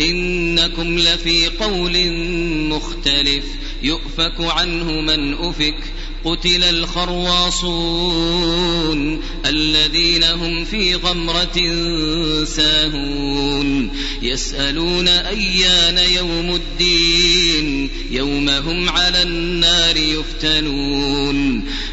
إنكم لفي قول مختلف. يؤفك عنه من أفك. قتل الخراصون الذين هم في غمرة ساهون. يسألون أيان يوم الدين. يوم هم على النار يفتنون.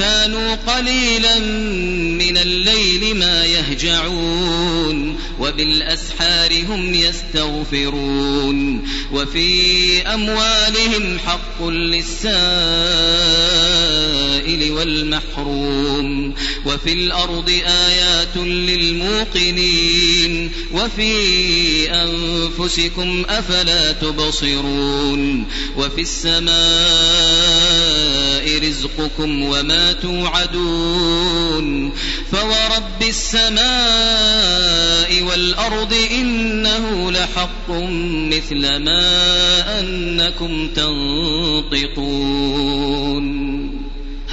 كانوا قليلا من الليل ما يهجعون وبالأسحار هم يستغفرون وفي أموالهم حق للسائل والمحروم وفي الأرض آيات للموقنين وفي أنفسكم أفلا تبصرون وفي السماء رزقكم وما توعدون فورب السماء والأرض إنه لحق مثل ما أنكم تنطقون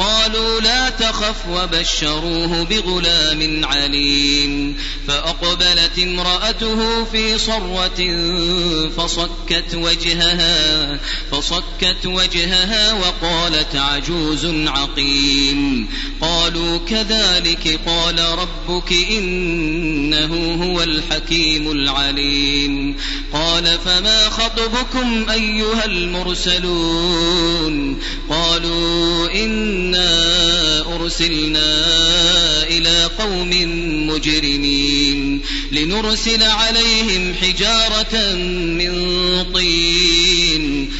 قالوا لا تخف وبشروه بغلام عليم. فأقبلت امرأته في صرة فصكت وجهها فصكت وجهها وقالت عجوز عقيم. قالوا كذلك قال ربك إنه هو الحكيم العليم. قال فما خطبكم أيها المرسلون؟ قالوا إنا أرسلنا إلى قوم مجرمين لنرسل عليهم حجارة من طين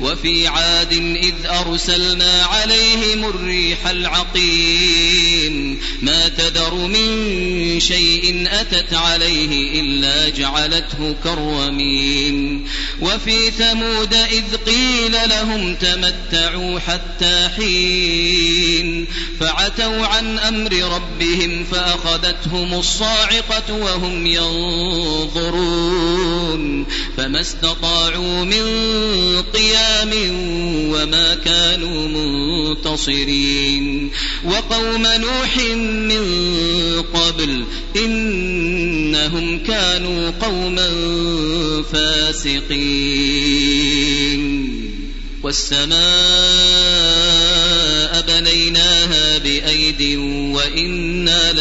وفي عاد إذ أرسلنا عليهم الريح العقيم. ما تذر من شيء أتت عليه إلا جعلته كالرميم. وفي ثمود إذ قيل لهم تمتعوا حتى حين فعتوا عن أمر ربهم فأخذتهم الصاعقة وهم ينظرون. فما استطاعوا من قيام وما كانوا منتصرين وقوم نوح من قبل إنهم كانوا قوما فاسقين. والسماء بنيناها بأيد وإنا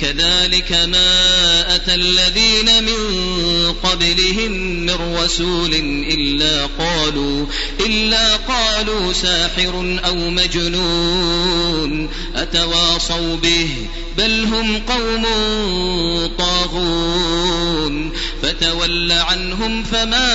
كذلك ما أتى الذين من قبلهم من رسول إلا قالوا إلا قالوا ساحر أو مجنون. أتواصوا به بل هم قوم طاغون. فتول عنهم فما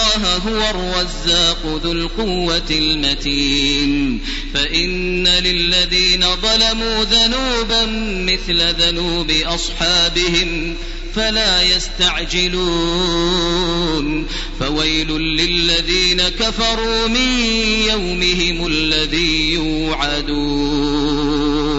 هو الرزاق ذو القوة المتين. فإن للذين ظلموا ذنوبا مثل ذنوب أصحابهم فلا يستعجلون. فويل للذين كفروا من يومهم الذي يوعدون.